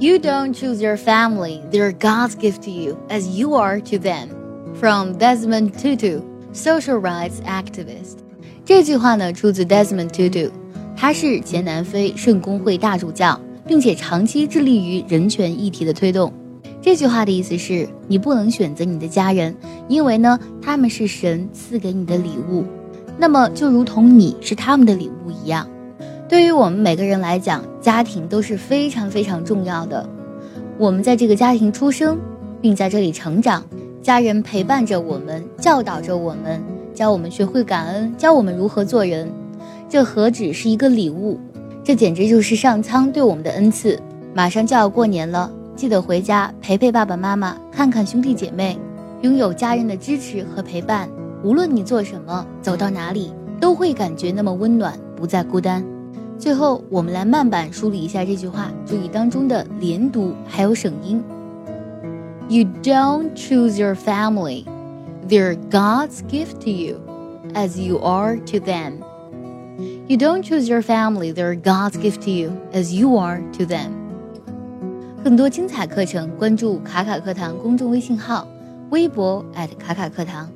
You don't choose your family; they're God's gift to you, as you are to them. From Desmond Tutu, social rights activist。这句话呢，出自 Desmond Tutu，他是前南非圣公会大主教，并且长期致力于人权议题的推动。这句话的意思是你不能选择你的家人，因为呢，他们是神赐给你的礼物。那么，就如同你是他们的礼物一样。对于我们每个人来讲，家庭都是非常非常重要的。我们在这个家庭出生，并在这里成长，家人陪伴着我们，教导着我们，教我们学会感恩，教我们如何做人。这何止是一个礼物？这简直就是上苍对我们的恩赐。马上就要过年了，记得回家陪陪爸爸妈妈，看看兄弟姐妹，拥有家人的支持和陪伴，无论你做什么，走到哪里，都会感觉那么温暖，不再孤单。最后，我们来慢板梳理一下这句话，注意当中的连读还有省音。You don't choose your family; they're God's gift to you, as you are to them. You don't choose your family; they're God's gift to you, as you are to them. 更多精彩课程，关注卡卡课堂公众微信号，微博卡卡课堂。